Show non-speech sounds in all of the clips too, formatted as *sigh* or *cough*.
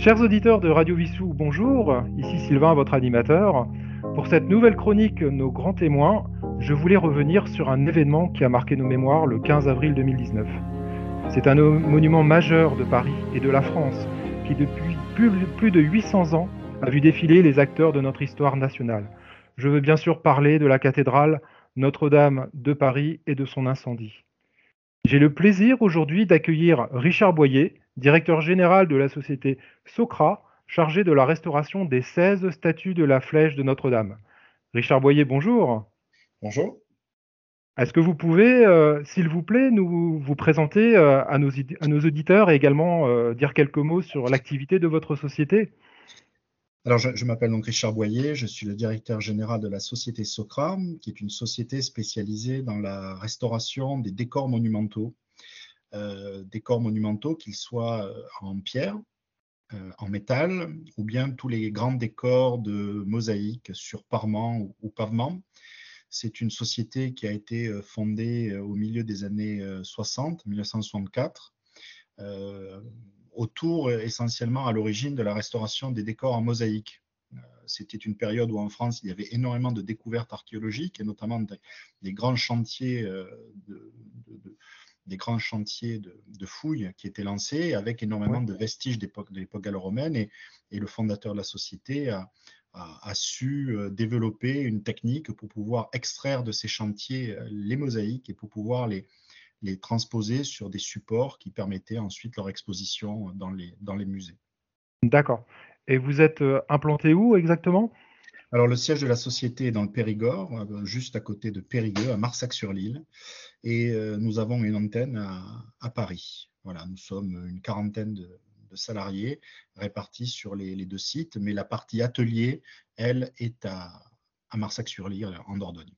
Chers auditeurs de Radio Vissou, bonjour. Ici Sylvain, votre animateur. Pour cette nouvelle chronique Nos grands témoins, je voulais revenir sur un événement qui a marqué nos mémoires le 15 avril 2019. C'est un monument majeur de Paris et de la France qui, depuis plus de 800 ans, a vu défiler les acteurs de notre histoire nationale. Je veux bien sûr parler de la cathédrale Notre-Dame de Paris et de son incendie. J'ai le plaisir aujourd'hui d'accueillir Richard Boyer, directeur général de la société Socra, chargé de la restauration des 16 statues de la flèche de Notre-Dame. Richard Boyer, bonjour. Bonjour. Est-ce que vous pouvez, euh, s'il vous plaît, nous vous présenter euh, à, nos, auditeurs et également euh, dire quelques mots sur l'activité de votre société? Alors, je, m'appelle donc Richard Boyer, je suis le directeur général de la société Socra, qui est une société spécialisée dans la restauration des décors monumentaux. Décors monumentaux, qu'ils soient en pierre, en métal, ou bien tous les grands décors de mosaïque sur parement ou pavement. C'est une société qui a été euh, fondée euh, au milieu des années 60, euh, 1964, autour essentiellement à l'origine de la restauration des décors en mosaïque. C'était une période où en France, il y avait énormément de découvertes archéologiques et notamment des, grands chantiers de, des grands chantiers de, fouilles qui étaient lancés avec énormément de vestiges de l'époque gallo-romaine et, et, le fondateur de la société a, a, su euh, développer une technique pour pouvoir extraire de ces chantiers euh, les mosaïques et pour pouvoir les, les transposer sur des supports qui permettaient ensuite leur exposition dans les, dans les musées. D'accord. Et vous êtes euh, implanté où exactement? Alors, le siège de la société est dans le Périgord, juste à côté de Périgueux, à Marsac-sur-l'Île. Et nous avons une antenne à, Paris. Voilà, nous sommes une quarantaine de, salariés répartis sur les, deux sites, mais la partie atelier, elle, est à, Marsac-sur-Lyre, en Dordogne.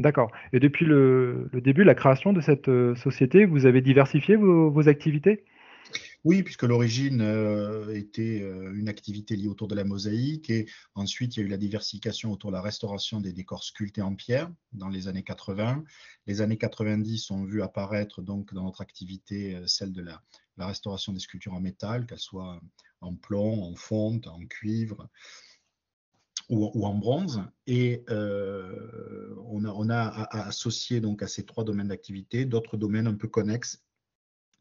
D'accord. Et depuis le, début, la création de cette euh, société, vous avez diversifié vos activités? Oui, puisque l'origine euh, était euh, une activité liée autour de la mosaïque et ensuite il y a eu la diversification autour de la restauration des décors sculptés en pierre dans les années 80. Les années 90 ont vu apparaître donc dans notre activité euh, celle de la, restauration des sculptures en métal, qu'elles soient en plomb, en fonte, en cuivre. Ou, en bronze. Et on a, on a associé donc à ces trois domaines d'activité d'autres domaines un peu connexes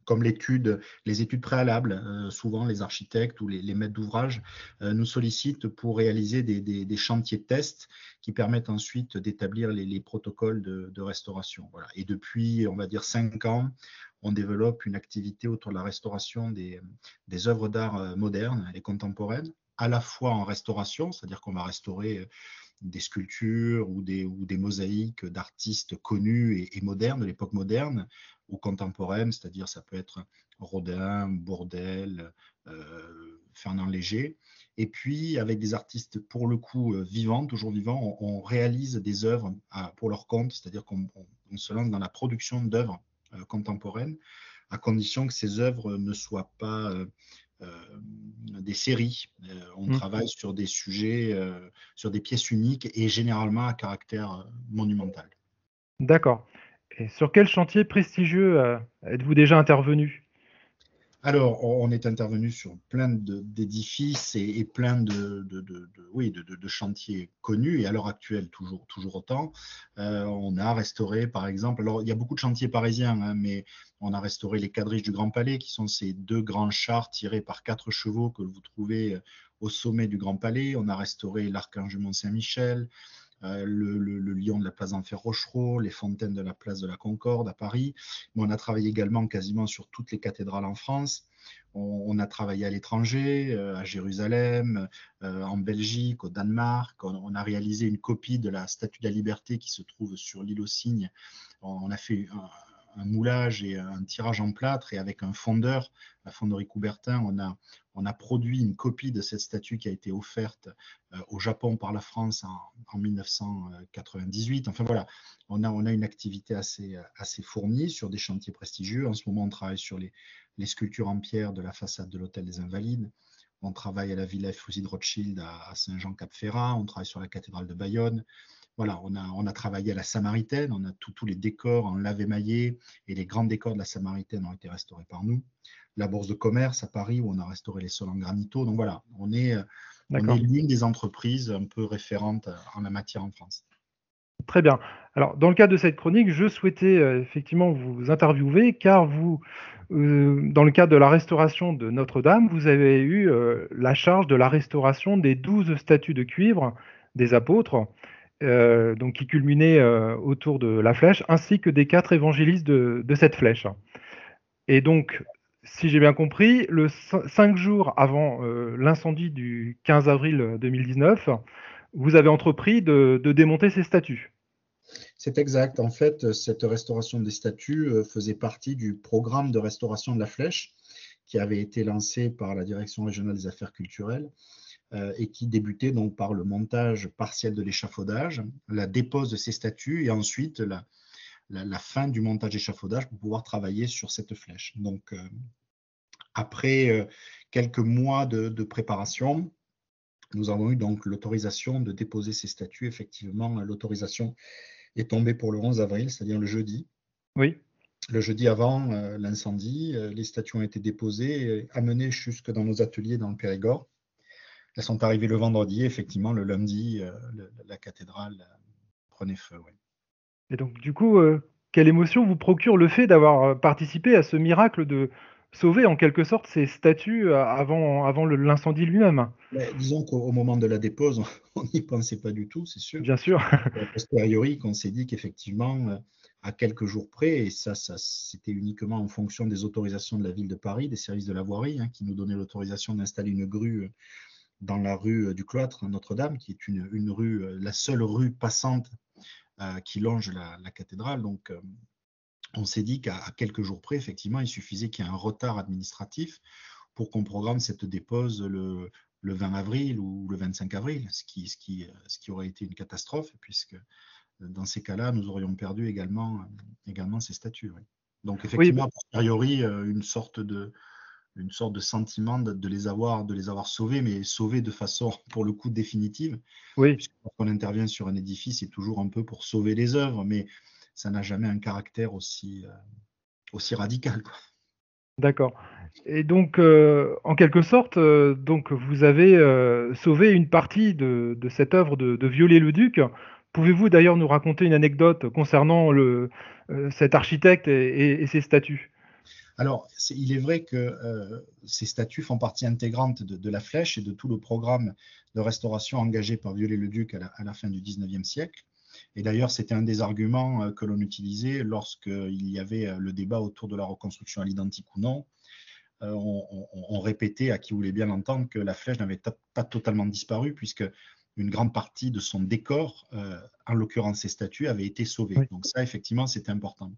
comme l'étude, les études préalables, euh, souvent les architectes ou les, maîtres d'ouvrage euh, nous sollicitent pour réaliser des, chantiers de test qui permettent ensuite d'établir les, protocoles de, restauration. Et depuis, on va dire, cinq ans, on développe une activité autour de la restauration des, des œuvres d'art euh, modernes et contemporaines, à la fois en restauration, c'est-à-dire qu'on va restaurer des sculptures ou des, ou des mosaïques d'artistes connus et, modernes de l'époque moderne, ou contemporaine, c'est-à-dire ça peut être Rodin, Bourdel, euh, Fernand Léger. Et puis, avec des artistes pour le coup euh, vivants, toujours vivants, on, réalise des œuvres pour leur compte, c'est-à-dire qu'on se lance dans la production d'œuvres euh, contemporaines, à condition que ces œuvres ne soient pas des séries. on mmh. travaille sur des sujets, sur des pièces uniques et généralement à caractère monumental. D'accord. Et sur quel chantier prestigieux euh, êtes-vous déjà intervenu? Alors, on est intervenu sur plein d'édifices et, plein de, oui, de, chantiers connus, et à l'heure actuelle, toujours, autant. Euh, on a restauré, par exemple, alors il y a beaucoup de chantiers parisiens, hein, mais on a restauré les quadriges du Grand Palais, qui sont ces deux grands chars tirés par quatre chevaux que vous trouvez euh, au sommet du Grand Palais. On a restauré l'Archange Mont-Saint-Michel. Euh, le, lion de la place d'Enfer Rochereau, les fontaines de la place de la Concorde à Paris. Mais on a travaillé également quasiment sur toutes les cathédrales en France. On, a travaillé à l'étranger, euh, à Jérusalem, euh, en Belgique, au Danemark. On, a réalisé une copie de la Statue de la Liberté qui se trouve sur l'île aux Cygnes. On, a fait un, un moulage et un tirage en plâtre et avec un fondeur, la fonderie Coubertin, on a, a produit une copie de cette statue qui a été offerte euh, au Japon par la France en, 1998. Enfin voilà, on a, une activité assez, fournie sur des chantiers prestigieux. En ce moment, on travaille sur les, sculptures en pierre de la façade de l'Hôtel des Invalides. On travaille à la Villa Fusée de Rothschild à, Saint-Jean-Cap-Ferrat. On travaille sur la cathédrale de Bayonne. Voilà, on a, on a travaillé à la Samaritaine, on a tous les décors en lave émaillé et les grands décors de la Samaritaine ont été restaurés par nous. La Bourse de commerce à Paris où on a restauré les sols en granito. Donc voilà, on est, on est l'une des entreprises un peu référentes en la matière en France. Très bien. Alors, dans le cadre de cette chronique, je souhaitais euh, effectivement vous interviewer car vous, euh, dans le cadre de la restauration de Notre-Dame, vous avez eu euh, la charge de la restauration des douze statues de cuivre des apôtres, donc qui culminaient autour de la flèche, ainsi que des quatre évangélistes de, cette flèche. Et donc, si j'ai bien compris, le cinq jours avant l'incendie du 15 avril 2019, vous avez entrepris de, démonter ces statues. C'est exact. En fait, cette restauration des statues euh, faisait partie du programme de restauration de la flèche qui avait été lancé par la Direction régionale des affaires culturelles euh, et qui débutait donc par le montage partiel de l'échafaudage, la dépose de ces statues et ensuite la, fin du montage d'échafaudage pour pouvoir travailler sur cette flèche. Donc, euh, après quelques mois de préparation, nous avons eu donc l'autorisation de déposer ces statuts. Effectivement, l'autorisation est tombée pour le 11 avril, c'est-à-dire le jeudi. Oui. Le jeudi avant euh, l'incendie, euh, les statues ont été déposées et amenées jusque dans nos ateliers dans le Périgord. Elles sont arrivées le vendredi, effectivement, le lundi, euh, la cathédrale prenait feu. Et donc, du coup, quelle émotion vous procure le fait d'avoir participé à ce miracle de, sauver en quelque sorte ces statues euh, avant, avant l'incendie lui-même? disons qu'au moment de la dépose, *laughs* on n'y pensait pas du tout, c'est sûr. Bien sûr. A posteriori, qu'on s'est dit qu'effectivement, euh, à quelques jours près, et ça, ça c'était uniquement en fonction des autorisations de la ville de Paris, des services de la voirie, hein, qui nous donnaient l'autorisation d'installer une grue euh, dans la rue du Cloître, Notre-Dame, qui est une, une, rue, la seule rue passante qui longe la, la cathédrale. Donc, on s'est dit qu'à quelques jours près, effectivement, il suffisait qu'il y ait un retard administratif pour qu'on programme cette dépose le, 20 avril ou le 25 avril, ce qui, ce, qui, ce qui aurait été une catastrophe, puisque dans ces cas-là, nous aurions perdu également, également ces statuts. Donc effectivement, a posteriori, euh, une sorte de, une sorte de sentiment de, les avoir, de les avoir sauvés, mais sauvés de façon, *laughs* pour le coup, définitive. Oui. Puisqu'on intervient sur un édifice, c'est toujours un peu pour sauver les œuvres, mais ça n'a jamais un caractère aussi, euh, aussi radical. D'accord. Et donc, euh, en quelque sorte, euh, donc vous avez sauvé une partie de, cette œuvre de, de Viollet-le-Duc. Pouvez-vous d'ailleurs nous raconter une anecdote concernant le, cet architecte et, ses statues alors, il est vrai que ces statues font partie intégrante de, la flèche et de tout le programme de restauration engagé par Viollet-le-Duc à, à, la fin du XIXe siècle. Et d'ailleurs, c'était un des arguments euh, que l'on utilisait lorsqu'il y avait euh, le débat autour de la reconstruction à l'identique ou non. Euh, on, répétait à qui voulait bien l'entendre que la flèche n'avait pas totalement disparu puisque une grande partie de son décor, en l'occurrence ses statues, avait été sauvée. Donc ça, effectivement, c'était important.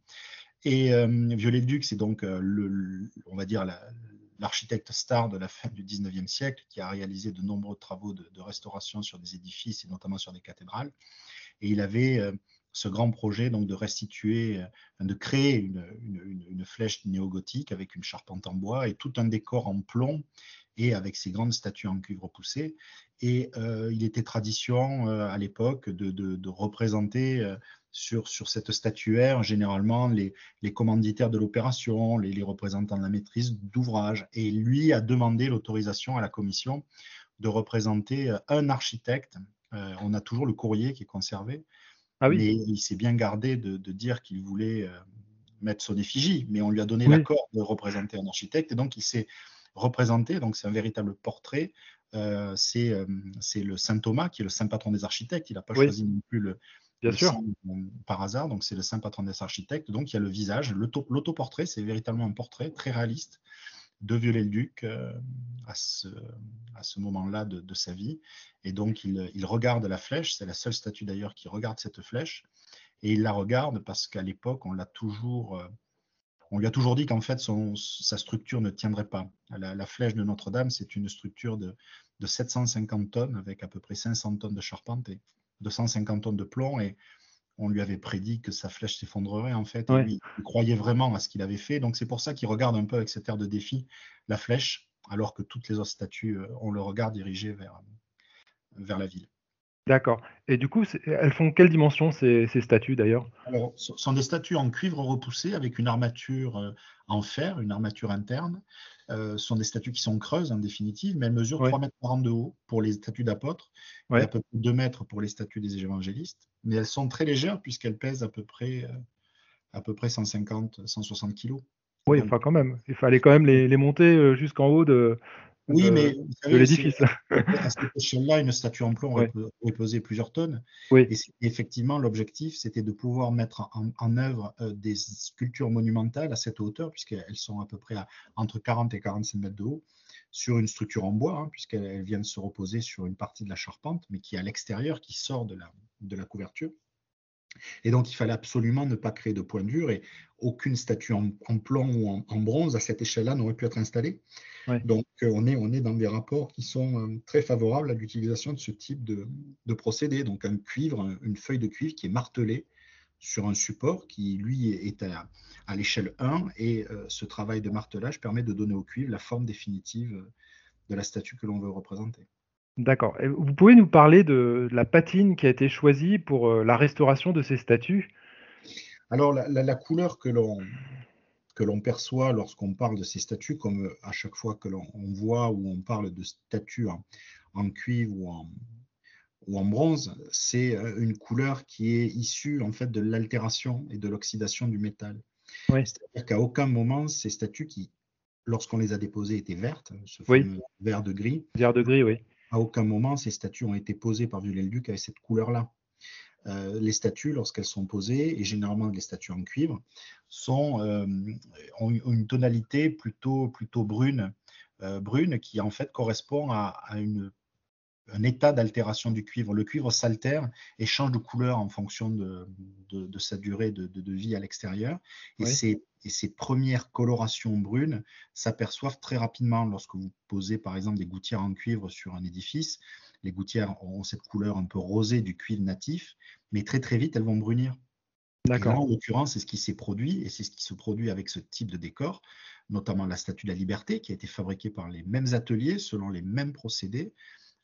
Et Viollet-le-Duc, c'est donc, le, on va dire, l'architecte star de la fin du 19e siècle qui a réalisé de nombreux travaux de, restauration sur des édifices et notamment sur des cathédrales. Et il avait euh, ce grand projet donc de restituer, euh, de créer une, une, flèche néo-gothique avec une charpente en bois et tout un décor en plomb et avec ces grandes statues en cuivre poussé. Et euh, il était tradition à l'époque de, de, représenter sur, sur, cette statuaire généralement les, les commanditaires de l'opération, les, les, représentants de la maîtrise d'ouvrage. Et lui a demandé l'autorisation à la commission de représenter un architecte euh, on a toujours le courrier qui est conservé. Ah mais il s'est bien gardé de, dire qu'il voulait euh, mettre son effigie, mais on lui a donné l'accord de représenter un architecte, et donc il s'est représenté, donc c'est un véritable portrait. Euh, c'est le Saint Thomas qui est le saint patron des architectes. Il n'a pas choisi non plus le, Bien sûr. par hasard, donc c'est le saint patron des architectes. Donc il y a le visage, l'autoportrait, c'est véritablement un portrait très réaliste de Viollet-le-Duc euh, à ce, à ce moment-là de, sa vie. Et donc, il, regarde la flèche. C'est la seule statue d'ailleurs qui regarde cette flèche. Et il la regarde parce qu'à l'époque, on l'a toujours. On lui a toujours dit qu'en fait, son, sa structure ne tiendrait pas. La, flèche de Notre-Dame, c'est une structure de, de, 750 tonnes avec à peu près 500 tonnes de charpente et 250 tonnes de plomb. Et on lui avait prédit que sa flèche s'effondrerait en fait. Et lui, il croyait vraiment à ce qu'il avait fait. Donc c'est pour ça qu'il regarde un peu avec cet air de défi la flèche, alors que toutes les autres statues, euh, on le regard dirigé vers, vers la ville. D'accord. Et du coup, elles font quelle dimension ces, statues d'ailleurs? Alors, ce sont des statues en cuivre repoussé avec une armature euh, en fer, une armature interne. Euh, ce sont des statues qui sont creuses en définitive, mais elles mesurent 3 mètres 40 de haut pour les statues d'apôtres et à peu près 2 mètres pour les statues des évangélistes. Mais elles sont très légères puisqu'elles pèsent à peu près, euh, à peu près 150, 160 kilos. Oui, enfin quand même. Il fallait quand même les monter jusqu'en haut de, oui, mais de l'édifice. *laughs* À cette échelle-là, une statue en plomb aurait pesé plusieurs tonnes. Oui. Et effectivement, l'objectif, c'était de pouvoir mettre en, œuvre euh, des sculptures monumentales à cette hauteur, puisqu'elles sont à peu près à, entre 40 et 45 mètres de haut, sur une structure en bois, hein, puisqu'elles viennent se reposer sur une partie de la charpente, mais qui est à l'extérieur, qui sort de la, de la couverture. Et donc, il fallait absolument ne pas créer de point dur et aucune statue en, plomb ou en, bronze à cette échelle-là n'aurait pu être installée. Donc, euh, on, est, on est dans des rapports qui sont euh, très favorables à l'utilisation de ce type de, procédé. Donc, un cuivre, une feuille de cuivre qui est martelée sur un support qui, lui, est à, l'échelle 1 et euh, ce travail de martelage permet de donner au cuivre la forme définitive de la statue que l'on veut représenter. D'accord. Vous pouvez nous parler de la patine qui a été choisie pour euh, la restauration de ces statues? Alors, la, couleur que l'on que l'on perçoit lorsqu'on parle de ces statues, comme euh, à chaque fois que l'on voit ou on parle de statues en, cuivre ou en, ou en bronze, c'est euh, une couleur qui est issue en fait de l'altération et de l'oxydation du métal. C'est-à-dire qu'à aucun moment ces statues qui, lorsqu'on les a déposées, étaient vertes, ce fameux vert de gris. Vert de gris, oui à aucun moment ces statues ont été posées par Viollet-le-Duc avec cette couleur-là. Euh, les statues, lorsqu'elles sont posées, et généralement les statues en cuivre, sont, euh, ont une tonalité plutôt, plutôt brune, euh, brune, qui en fait correspond à, une, un état d'altération du cuivre. Le cuivre s'altère et change de couleur en fonction de, de, sa durée de, de, vie à l'extérieur. Et ces premières colorations brunes s'aperçoivent très rapidement lorsque vous posez par exemple des gouttières en cuivre sur un édifice. Les gouttières ont cette couleur un peu rosée du cuivre natif, mais très très vite elles vont brunir. D'accord. En l'occurrence, c'est ce qui s'est produit et c'est ce qui se produit avec ce type de décor, notamment la statue de la liberté qui a été fabriquée par les mêmes ateliers selon les mêmes procédés.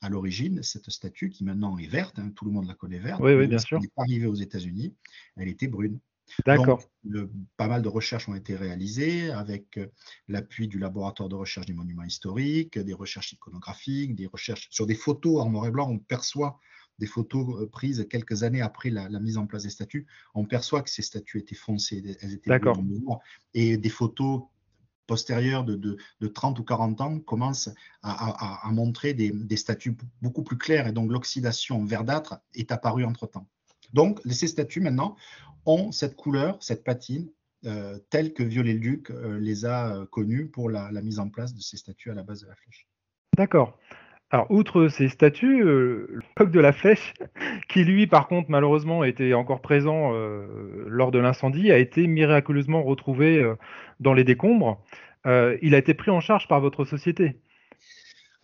À l'origine, cette statue qui maintenant est verte, hein, tout le monde la connaît verte, oui, oui, bien sûr. elle est arrivée aux États-Unis, elle était brune. D'accord. pas mal de recherches ont été réalisées avec euh, l'appui du laboratoire de recherche des monuments historiques, des recherches iconographiques, des recherches sur des photos en noir et blanc. On perçoit des photos euh, prises quelques années après la, mise en place des statues. On perçoit que ces statues étaient foncées, elles étaient D'accord. Et des photos postérieures de, 30 ou 40 ans commencent à, montrer des, des, statues beaucoup plus claires et donc l'oxydation verdâtre est apparue entre-temps. Donc, ces statues maintenant ont cette couleur, cette patine, euh, telle que Viollet-le-Duc euh, les a euh, connues pour la, mise en place de ces statues à la base de la flèche. D'accord. Alors, outre ces statues, le coq de la flèche, *laughs* qui lui, par contre, malheureusement, était encore présent lors de l'incendie, a été miraculeusement retrouvé dans les décombres. il a été pris en charge par votre société.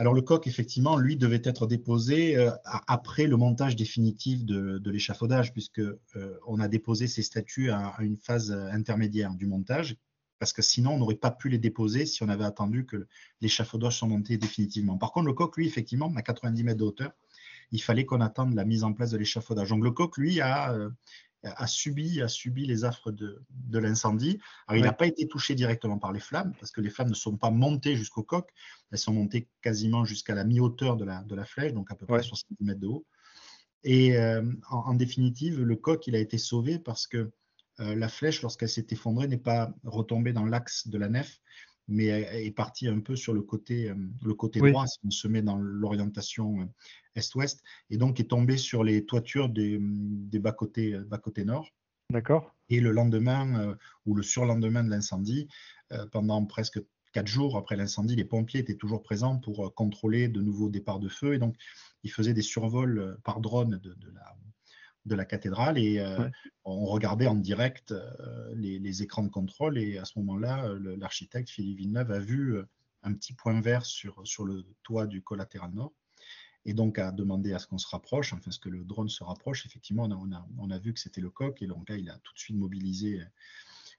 Alors le coq, effectivement, lui devait être déposé euh, après le montage définitif de, l'échafaudage, puisque euh, on a déposé ces statues à, une phase intermédiaire du montage, parce que sinon on n'aurait pas pu les déposer si on avait attendu que l'échafaudage soit monté définitivement. Par contre, le coq, lui, effectivement, à 90 mètres de hauteur, il fallait qu'on attende la mise en place de l'échafaudage. Donc le coq, lui, a, euh, a subi, a subi les affres de, l'incendie. Alors, il n'a pas été touché directement par les flammes, parce que les flammes ne sont pas montées jusqu'au coq, elles sont montées quasiment jusqu'à la mi-hauteur de la, de la flèche, donc à peu près 70 mètres de haut. Et euh, en, définitive, le coq, il a été sauvé parce que la flèche, lorsqu'elle s'est effondrée, n'est pas retombée dans l'axe de la nef, mais est partie un peu sur le côté, euh, le côté droit, si on se met dans l'orientation est-ouest, et donc est tombé sur les toitures des, bas-côtés bas nord. D'accord. Et le lendemain euh, ou le surlendemain de l'incendie, euh, pendant presque quatre jours après l'incendie, les pompiers étaient toujours présents pour euh, contrôler de nouveaux départs de feu. Et donc, ils faisaient des survols par drone de, la, de la cathédrale et on regardait en direct les, les, écrans de contrôle. Et à ce moment-là, l'architecte Philippe Villeneuve a vu un petit point vert sur, sur le toit du collatéral nord et donc à demander à ce qu'on se rapproche, enfin ce que le drone se rapproche. Effectivement, on a, on a, vu que c'était le coq, et donc là, il a tout de suite mobilisé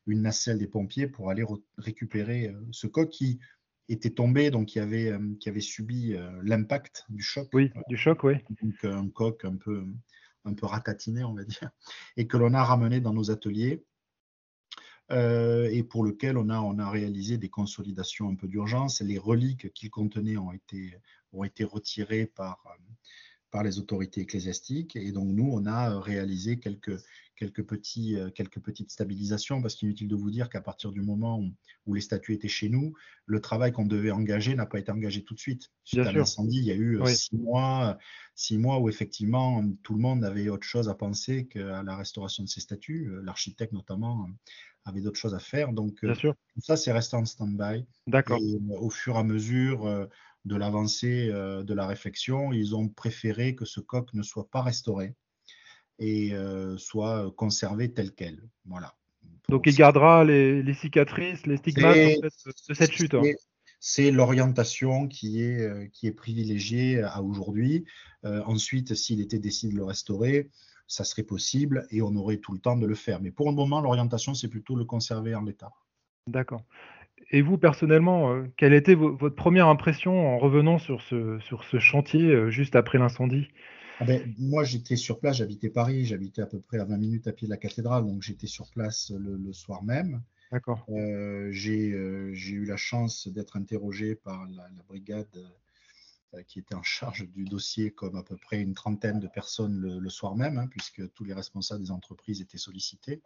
une nacelle des pompiers pour aller récupérer euh, ce coq qui, était tombé, donc qui avait, qui avait subi l'impact du choc. Oui, du choc, oui. Donc un coq un peu, un peu ratatiné, on va dire, et que l'on a ramené dans nos ateliers. et pour lequel on a, réalisé des consolidations un peu d'urgence. Les reliques qu'il contenait ont été, ont été retirées par, par les autorités ecclésiastiques. Et donc, nous, on a réalisé quelques, quelques, petits, euh, quelques petites stabilisations, parce qu'il est inutile de vous dire qu'à partir du moment où, les statuts étaient chez nous, le travail qu'on devait engager n'a pas été engagé tout de suite. Suite à l'incendie, il y a eu euh, six, mois, six mois où effectivement tout le monde avait autre chose à penser qu'à la restauration de ces statuts. Euh, l'architecte notamment avait d'autres choses à faire. Donc tout ça, c'est resté en stand-by. D'accord. au fur et à mesure de l'avancée de la réflexion, ils ont préféré que ce coq ne soit pas restauré et euh, soit conservé tel quel. Voilà. Donc il gardera les, cicatrices, les stigmates de cette chute. Hein. C'est l'orientation qui est, euh, qui est privilégiée à aujourd'hui. Euh, ensuite, s'il était décidé de le restaurer, ça serait possible et on aurait tout le temps de le faire. Mais pour le moment, l'orientation, c'est plutôt le conserver en l'état. D'accord. Et vous, personnellement, quelle était votre première impression en revenant sur ce, sur ce chantier juste après l'incendie? Ah ben, moi, j'étais sur place, j'habitais Paris, j'habitais à peu près à 20 minutes à pied de la cathédrale, donc j'étais sur place le, soir même. D'accord. Euh, euh, j'ai eu la chance d'être interrogé par la, brigade euh, qui était en charge du dossier, comme à peu près une trentaine de personnes le, soir même, hein, puisque tous les responsables des entreprises étaient sollicités.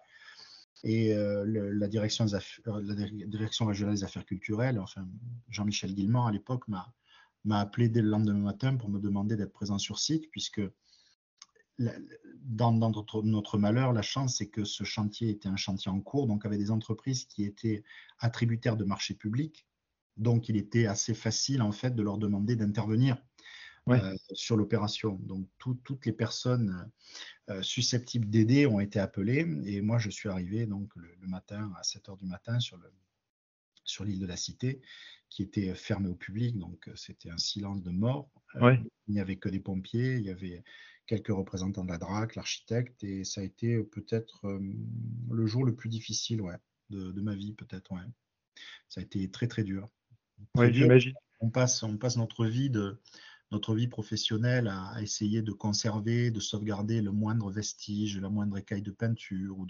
Et la, direction la direction régionale des affaires culturelles, enfin Jean-Michel Guillemont à l'époque m'a m'a appelé dès le lendemain matin pour me demander d'être présent sur site, puisque dans, notre, malheur, la chance, c'est que ce chantier était un chantier en cours, donc avec des entreprises qui étaient attributaires de marchés publics. Donc, il était assez facile, en fait, de leur demander d'intervenir euh, sur l'opération. Donc, toutes les personnes euh, susceptibles d'aider ont été appelées. Et moi, je suis arrivé donc le, matin, à 7 h du matin, sur l'île sur de la Cité qui était fermé au public, donc euh, c'était un silence de mort. Euh, il n'y avait que des pompiers, il y avait quelques représentants de la DRAC, l'architecte, et ça a été peut-être euh, le jour le plus difficile ouais, de, ma vie, peut-être. Ouais. Ça a été très très dur. J'imagine. On passe, on passe notre vie de notre vie professionnelle à, essayer de conserver, de sauvegarder le moindre vestige, la moindre écaille de peinture ou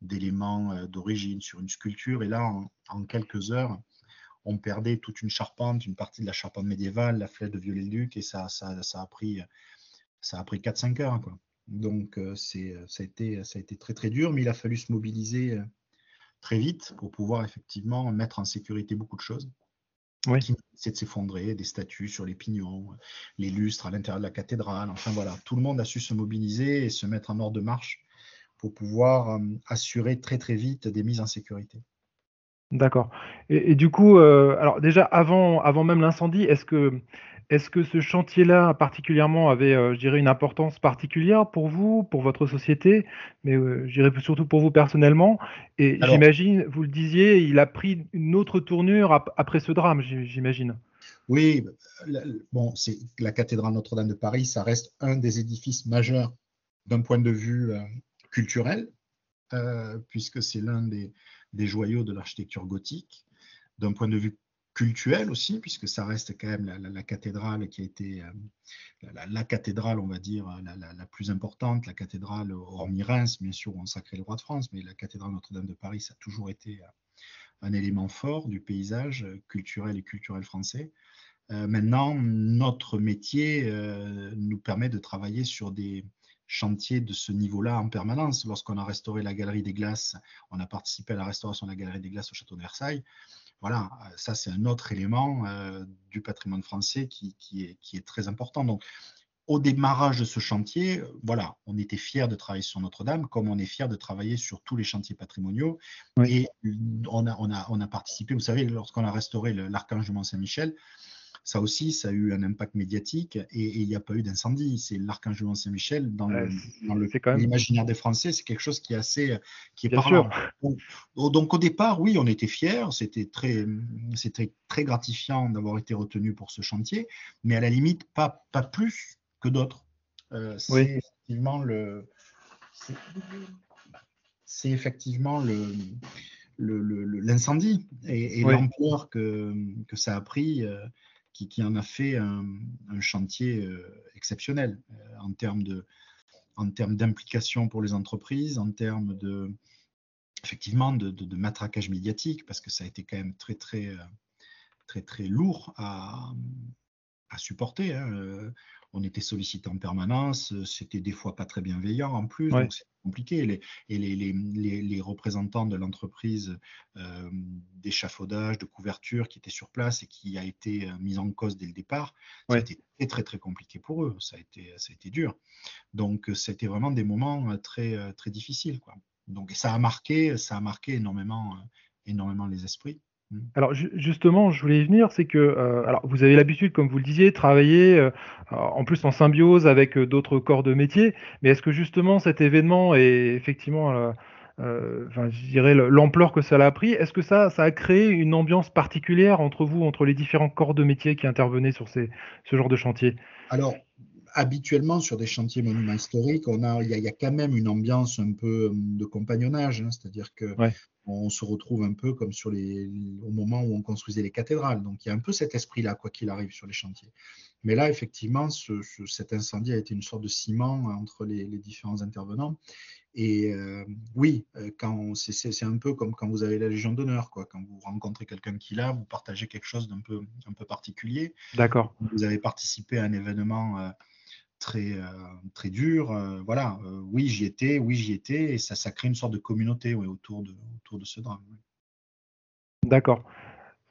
d'éléments d'origine sur une sculpture. Et là, en quelques heures, on perdait toute une charpente, une partie de la charpente médiévale, la flèche de Viollet-le-Duc, et ça, a pris, ça a pris 4-5 heures. Donc, euh, c'est, ça, a été, ça a été très, très dur, mais il a fallu se mobiliser euh, très vite pour pouvoir effectivement mettre en sécurité beaucoup de choses. Oui. C'est de s'effondrer, des statues sur les pignons, les lustres à l'intérieur de la cathédrale. Enfin voilà, tout le monde a su se mobiliser et se mettre en ordre de marche pour pouvoir euh, assurer très très vite des mises en sécurité. D'accord. Et, du coup, euh, alors déjà avant, avant même l'incendie, est-ce que, est-ce que ce chantier-là particulièrement avait, euh, je dirais, une importance particulière pour vous, pour votre société, mais euh, je dirais surtout pour vous personnellement? Et j'imagine, vous le disiez, il a pris une autre tournure après ce drame, j'imagine. Oui, bon, c'est la cathédrale Notre-Dame de Paris, ça reste un des édifices majeurs d'un point de vue culturel, puisque c'est l'un des des joyaux de l'architecture gothique, d'un point de vue culturel aussi, puisque ça reste quand même la, cathédrale qui a été euh, la, cathédrale, on va dire, la, plus importante, la cathédrale hormis Reims, bien sûr, où on sacrait le roi de France, mais la cathédrale Notre-Dame de Paris, ça a toujours été euh, un élément fort du paysage culturel et culturel français. Euh, maintenant, notre métier nous permet de travailler sur des, chantier de ce niveau-là en permanence. Lorsqu'on a restauré la Galerie des Glaces, on a participé à la restauration de la Galerie des Glaces au Château de Versailles. Voilà, ça c'est un autre élément euh, du patrimoine français qui, est, qui, est, très important. Donc, au démarrage de ce chantier, voilà, on était fiers de travailler sur Notre-Dame, comme on est fiers de travailler sur tous les chantiers patrimoniaux. Et on a, on, a, on a, participé, vous savez, lorsqu'on a restauré l'Archange du Mont-Saint-Michel, ça aussi, ça a eu un impact médiatique et il n'y a pas eu d'incendie. C'est l'archange Saint-Michel dans, l'imaginaire des Français, c'est quelque chose qui est assez qui est parlant. Donc, au départ, oui, on était fiers, c'était très, c'était très gratifiant d'avoir été retenu pour ce chantier, mais à la limite, pas, pas plus que d'autres. Euh, c'est effectivement le, c'est effectivement le l'incendie et, l'ampleur que, que, ça a pris, qui, en a fait un, chantier exceptionnel en termes de en termes d'implication pour les entreprises, en termes de effectivement de, matraquage médiatique, parce que ça a été quand même très très très très lourd à, à supporter. Hein. Euh, on était sollicité en permanence, euh, c'était des fois pas très bienveillant en plus, donc c'est compliqué. Les, et les, les, les, représentants de l'entreprise euh, d'échafaudage, de couverture qui étaient sur place et qui a été mise en cause dès le départ, ça a été très, très très compliqué pour eux, ça a été, ça a été dur. Donc c'était vraiment des moments très, très difficiles. Quoi. Donc ça a marqué, ça a marqué énormément, énormément les esprits. Mmh. Alors justement, je voulais y venir, c'est que euh, alors vous avez l'habitude, comme vous le disiez, de travailler euh, en plus en symbiose avec euh, d'autres corps de métier. Mais est-ce que justement cet événement et effectivement, enfin, je dirais l'ampleur que ça a pris, est-ce que ça, ça a créé une ambiance particulière entre vous, entre les différents corps de métier qui intervenaient sur ces, ce genre de chantier? Alors habituellement sur des chantiers monuments historiques, on a, il y, a quand même une ambiance un peu de compagnonnage, hein, c'est-à-dire que on se retrouve un peu comme sur les, au moment où on construisait les cathédrales. Donc il y a un peu cet esprit-là, quoi qu'il arrive sur les chantiers. Mais là, effectivement, cet incendie a été une sorte de ciment entre les, différents intervenants. Et euh, oui, euh, c'est un peu comme quand vous avez la Légion d'honneur, quoi. Quand vous rencontrez quelqu'un qui l'a, vous partagez quelque chose d'un peu, un peu particulier. D'accord. Vous avez participé à un événement. Euh, très, euh, très dur. Euh, voilà, euh, oui, j'y étais, oui, j'y étais, et ça, ça crée une sorte de communauté autour, de, autour de ce drame. D'accord.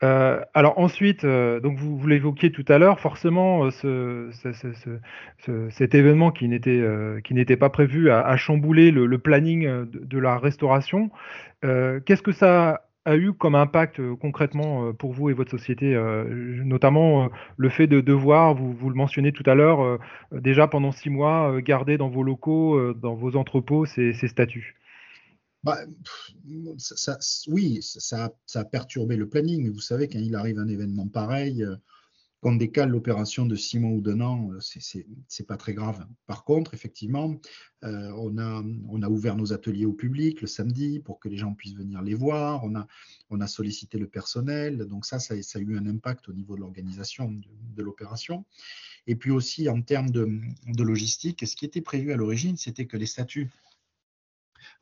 alors ensuite, donc vous, vous l'évoquiez tout à l'heure, forcément, ce, cet événement qui n'était pas prévu a, chamboulé le, planning de, de, la restauration. Qu'est-ce que ça a eu comme impact euh, concrètement euh, pour vous et votre société, euh, notamment le fait de devoir, vous, vous le mentionnez tout à l'heure, déjà pendant six mois, garder dans vos locaux, dans vos entrepôts ces, statuts? Bah, Oui, ça, ça, a perturbé le planning, vous savez, quand il arrive un événement pareil, qu'on décale l'opération de six mois ou d'un an, euh, c'est pas très grave. Par contre, effectivement, euh, on, a, ouvert nos ateliers au public le samedi pour que les gens puissent venir les voir. On a, sollicité le personnel. Donc ça, ça, a eu un impact au niveau de l'organisation de, l'opération. Et puis aussi en termes de, logistique, ce qui était prévu à l'origine, c'était que les statuts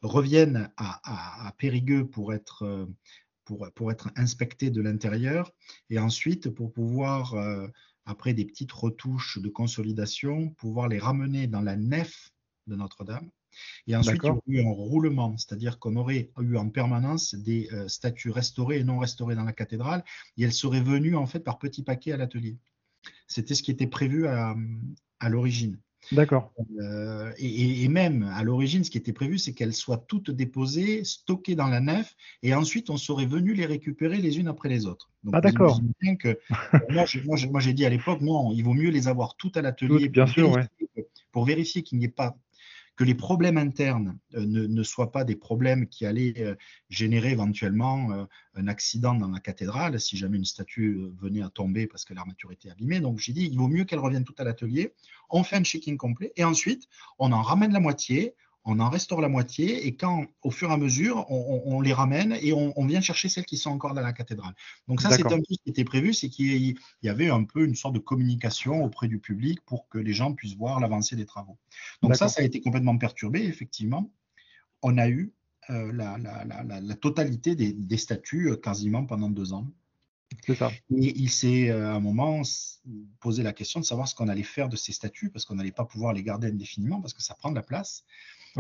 reviennent à, à Périgueux pour être pour, être inspecté de l'intérieur et ensuite pour pouvoir, euh, après des petites retouches de consolidation, pouvoir les ramener dans la nef de Notre-Dame. Et ensuite, il y aurait eu un roulement, c'est-à-dire qu'on aurait eu en permanence des euh, statues restaurées et non restaurées dans la cathédrale, et elles seraient venues en fait par petits paquets à l'atelier. C'était ce qui était prévu à l'origine. D'accord. Euh, et, même à l'origine, ce qui était prévu, c'est qu'elles soient toutes déposées, stockées dans la nef, et ensuite on serait venu les récupérer les unes après les autres. ah d'accord. *laughs* moi, j'ai dit à l'époque, non, il vaut mieux les avoir toutes à l'atelier. Bien sûr, Pour vérifier qu'il n'y ait pas que les problèmes internes euh, ne, soient pas des problèmes qui allaient euh, générer éventuellement euh, un accident dans la cathédrale si jamais une statue venait à tomber parce que l'armature était abîmée. Donc j'ai dit, il vaut mieux qu'elle revienne toute à l'atelier, on fait un checking complet et ensuite on en ramène la moitié, on en restaure la moitié et quand, au fur et à mesure, on, les ramène et on, vient chercher celles qui sont encore dans la cathédrale. Donc ça, c'est un peu ce qui était prévu, c'est qu'il y avait un peu une sorte de communication auprès du public pour que les gens puissent voir l'avancée des travaux. Donc ça, ça a été complètement perturbé, effectivement. On a eu euh, la, totalité des, statuts euh, quasiment pendant deux ans. C'est ça. Et il s'est euh, à un moment posé la question de savoir ce qu'on allait faire de ces statuts parce qu'on n'allait pas pouvoir les garder indéfiniment parce que ça prend de la place.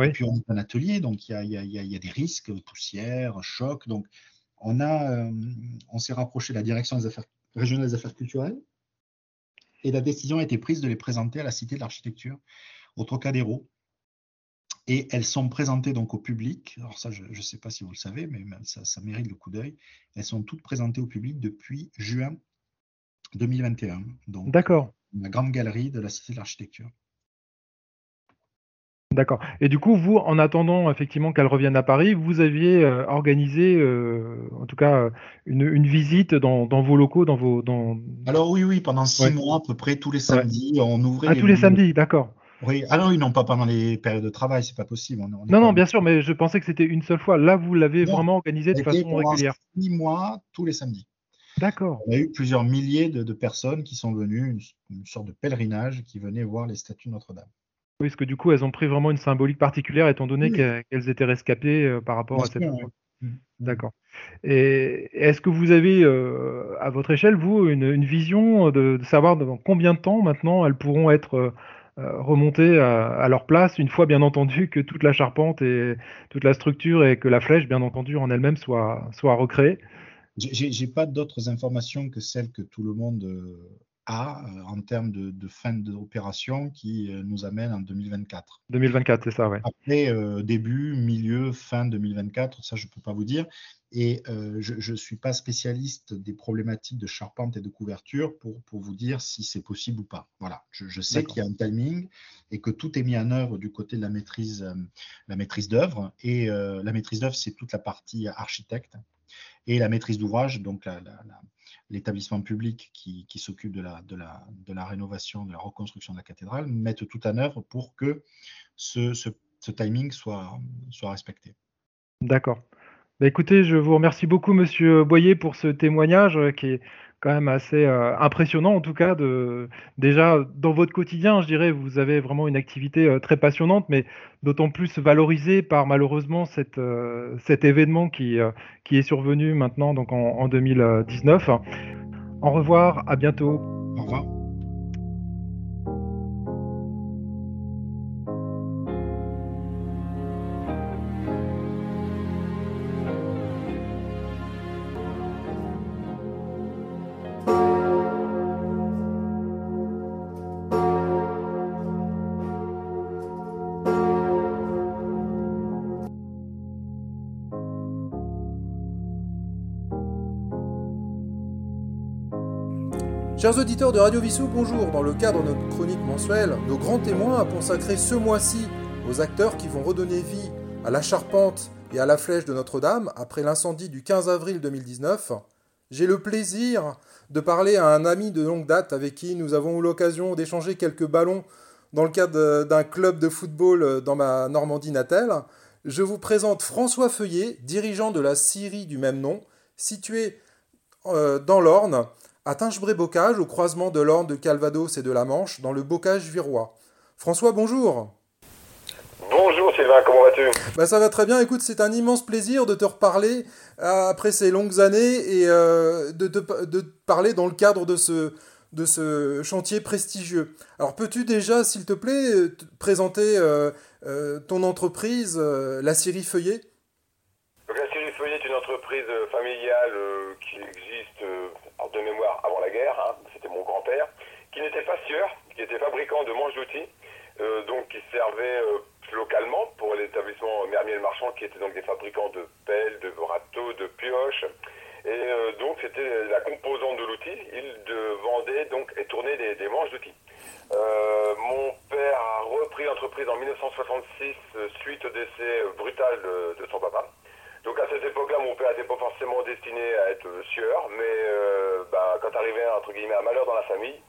Et puis on est un atelier, donc il y a, des risques, poussière, choc. Donc on, a, euh, on s'est rapproché de la direction des affaires régionales des affaires culturelles et la décision a été prise de les présenter à la Cité de l'Architecture, au Trocadéro. Et elles sont présentées donc au public. Alors ça, je ne sais pas si vous le savez, mais ça, ça mérite le coup d'œil. Elles sont toutes présentées au public depuis juin 2021. Donc, D'accord. La grande galerie de la Cité de l'Architecture. D'accord. Et du coup, vous, en attendant effectivement qu'elle revienne à Paris, vous aviez euh, organisé, euh, en tout cas, euh, une, visite dans, vos locaux, dans vos. Dans... Alors oui, oui, pendant six mois à peu près, tous les samedis, on ouvrait. Ah, tous les samedis, d'accord. Oui, ah non, non, pas pendant les périodes de travail, c'est pas possible. non, non, bien sûr, mais je pensais que c'était une seule fois. Là, vous l'avez vraiment organisé de façon régulière. Six mois, tous les samedis. D'accord. On a eu plusieurs milliers de, personnes qui sont venues, une, sorte de pèlerinage, qui venaient voir les statues Notre-Dame. Oui, parce que du coup, elles ont pris vraiment une symbolique particulière, étant donné qu'elles étaient rescapées euh, par rapport à cette. Mmh. D'accord. Et est-ce que vous avez, euh, à votre échelle, vous, une, vision de, savoir dans combien de temps maintenant elles pourront être euh, remontées à, leur place, une fois bien entendu que toute la charpente et toute la structure et que la flèche, bien entendu, en elle-même soit, soit recréée? J'ai pas d'autres informations que celles que tout le monde euh, en termes de, fin d'opération qui euh, nous amène en 2024. 2024, c'est ça, oui. Après, euh, début, milieu, fin 2024, ça, je ne peux pas vous dire. Et je ne suis pas spécialiste des problématiques de charpente et de couverture pour, pour vous dire si c'est possible ou pas. Voilà, je, sais qu'il y a un timing et que tout est mis en œuvre du côté de la maîtrise, la maîtrise d'œuvre. Et la maîtrise d'œuvre, c'est toute la partie architecte. Et la maîtrise d'ouvrage, donc la, l'établissement public qui, s'occupe de la, rénovation, de la reconstruction de la cathédrale, mettent tout en œuvre pour que ce, timing soit, soit respecté. D'accord. Bah, écoutez, je vous remercie beaucoup, Monsieur Boyer, pour ce témoignage euh, qui est quand même assez euh, impressionnant, en tout cas. De, déjà, dans votre quotidien, je dirais, vous avez vraiment une activité euh, très passionnante, mais d'autant plus valorisée par malheureusement cette, cet événement qui, qui est survenu maintenant, donc en, en 2019. Au revoir, à bientôt. Au revoir. Chers auditeurs de Radio Vissou, bonjour. Dans le cadre de notre chronique mensuelle, nos grands témoins a consacré ce mois-ci aux acteurs qui vont redonner vie à la charpente et à la flèche de Notre-Dame après l'incendie du 15 avril 2019. J'ai le plaisir de parler à un ami de longue date avec qui nous avons eu l'occasion d'échanger quelques ballons dans le cadre d'un club de football dans ma Normandie natale. Je vous présente François Feuillet, dirigeant de la Syrie du même nom, située euh, dans l'Orne à Tingebré-Bocage, au croisement de l'Orne, de Calvados et de la Manche, dans le Bocage virois. François, bonjour. Bonjour Sylvain, comment vas-tu? Bah, Ça va très bien, écoute, c'est un immense plaisir de te reparler euh, après ces longues années et euh, de, te parler dans le cadre de ce, de ce chantier prestigieux. Alors peux-tu déjà, s'il te plaît, présenter euh, ton entreprise, la Syrie Feuillet? La Syrie Feuillet est une entreprise familiale qui existe de mémoire avant la guerre, hein, c'était mon grand-père, qui n'était pas sieur, qui était fabricant de manches d'outils, euh, donc qui servait euh, localement pour l'établissement Mermiel Marchand, qui était donc des fabricants de pelles, de râteaux, de pioches. Et euh, donc c'était la composante de l'outil. Il vendait donc et tournait des, manches d'outils. mon père a repris l'entreprise en 1966 suite au décès brutal de son papa. Donc à cette époque-là, mon père n'était pas forcément destiné à être sieur, mais euh, bah, quand arrivait entre guillemets un malheur dans la famille,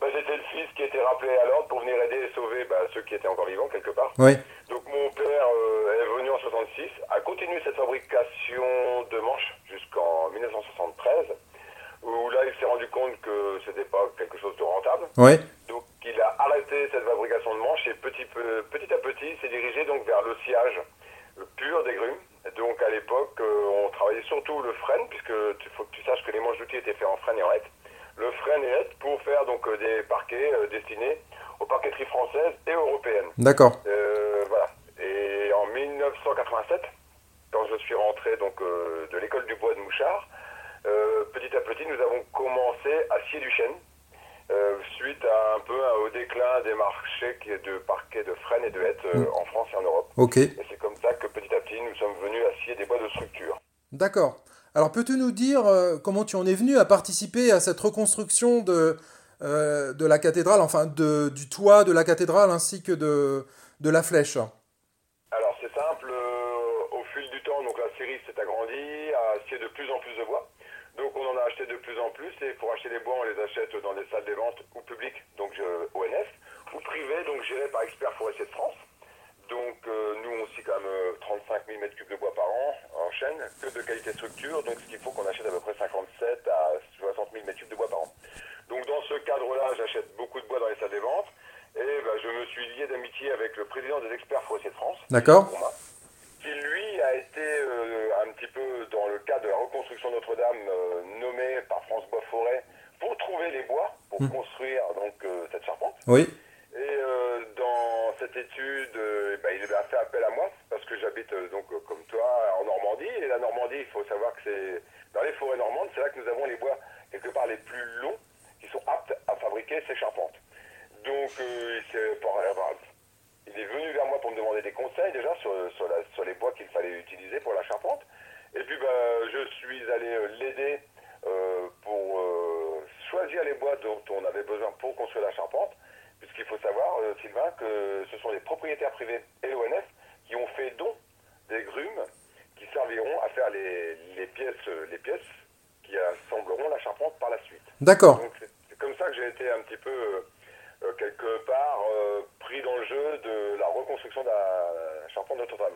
bah, c'était le fils qui était rappelé à l'ordre pour venir aider et sauver bah, ceux qui étaient encore vivants quelque part. Donc mon père euh, est venu en 66, a continué cette fabrication de manches jusqu'en 1973, où là il s'est rendu compte que c'était pas quelque chose de rentable. Donc il a arrêté cette fabrication de manches et petit, petit à petit s'est dirigé donc vers le sciage pur des grumes donc à l'époque, euh, on travaillait surtout le frêne, puisque il faut que tu saches que les manches d'outils étaient faits en frêne et en hêtre. Le frêne et hêtre pour faire donc euh, des parquets euh, destinés aux parqueteries françaises et européennes. D'accord. voilà. Et en 1987, quand je suis rentré donc de l'école du bois de Mouchard, petit à petit, nous avons commencé à scier du chêne. Suite à un peu au déclin des marchés de parquets de frêne et de hêtre mm. en France et en Europe. Ok. Et c'est comme ça que petit à petit, nous sommes venus à scier des bois de structure. D'accord. Alors peux-tu nous dire euh, comment tu en es venu à participer à cette reconstruction de, euh, de la cathédrale, enfin de, du toit de la cathédrale ainsi que de, de la flèche? Alors c'est simple, euh, au fil du temps, donc la série s'est agrandie, a scié de plus en plus de bois. Donc on en a acheté de plus en plus et pour acheter les bois, on les achète dans des salles des ventes ou publiques, donc ONF, ou privé, donc géré par Expert Forestier de France. Donc euh, nous on scie quand même 35 000 m3 de bois par an en chaîne, que de qualité structure, donc ce qu'il faut qu'on achète à peu près 57 à 60 000 m3 de bois par an. Donc dans ce cadre-là, j'achète beaucoup de bois dans les salles des ventes, et ben, je me suis lié d'amitié avec le président des experts forestiers de France. D'accord. Qui lui a été euh, un petit peu dans le cadre de la reconstruction Notre-Dame, euh, nommé par France Bois Forêt pour trouver les bois, pour Hmm. construire donc cette charpente. Oui. Et euh, dans cette étude, euh, ben, il a fait appel à moi parce que j'habite euh, donc euh, comme toi en Normandie. Et la Normandie, il faut savoir que c'est dans les forêts normandes, c'est là que nous avons les bois quelque part les plus longs qui sont aptes à fabriquer ces charpentes. Donc euh, il, s'est- il est venu vers moi pour me demander des conseils déjà sur, sur, la- sur les bois qu'il fallait utiliser pour la charpente. Et puis ben, je suis allé euh, l'aider euh, pour euh, choisir les bois dont on avait besoin pour construire la charpente. Puisqu'il faut savoir, euh, Sylvain, que ce sont les propriétaires privés et l'ONF qui ont fait don des grumes qui serviront à faire les, les pièces, les pièces qui assembleront la charpente par la suite. D'accord. Donc c'est comme ça que j'ai été un petit peu quelque part pris dans le jeu de la reconstruction de la charpente de Notre-Dame.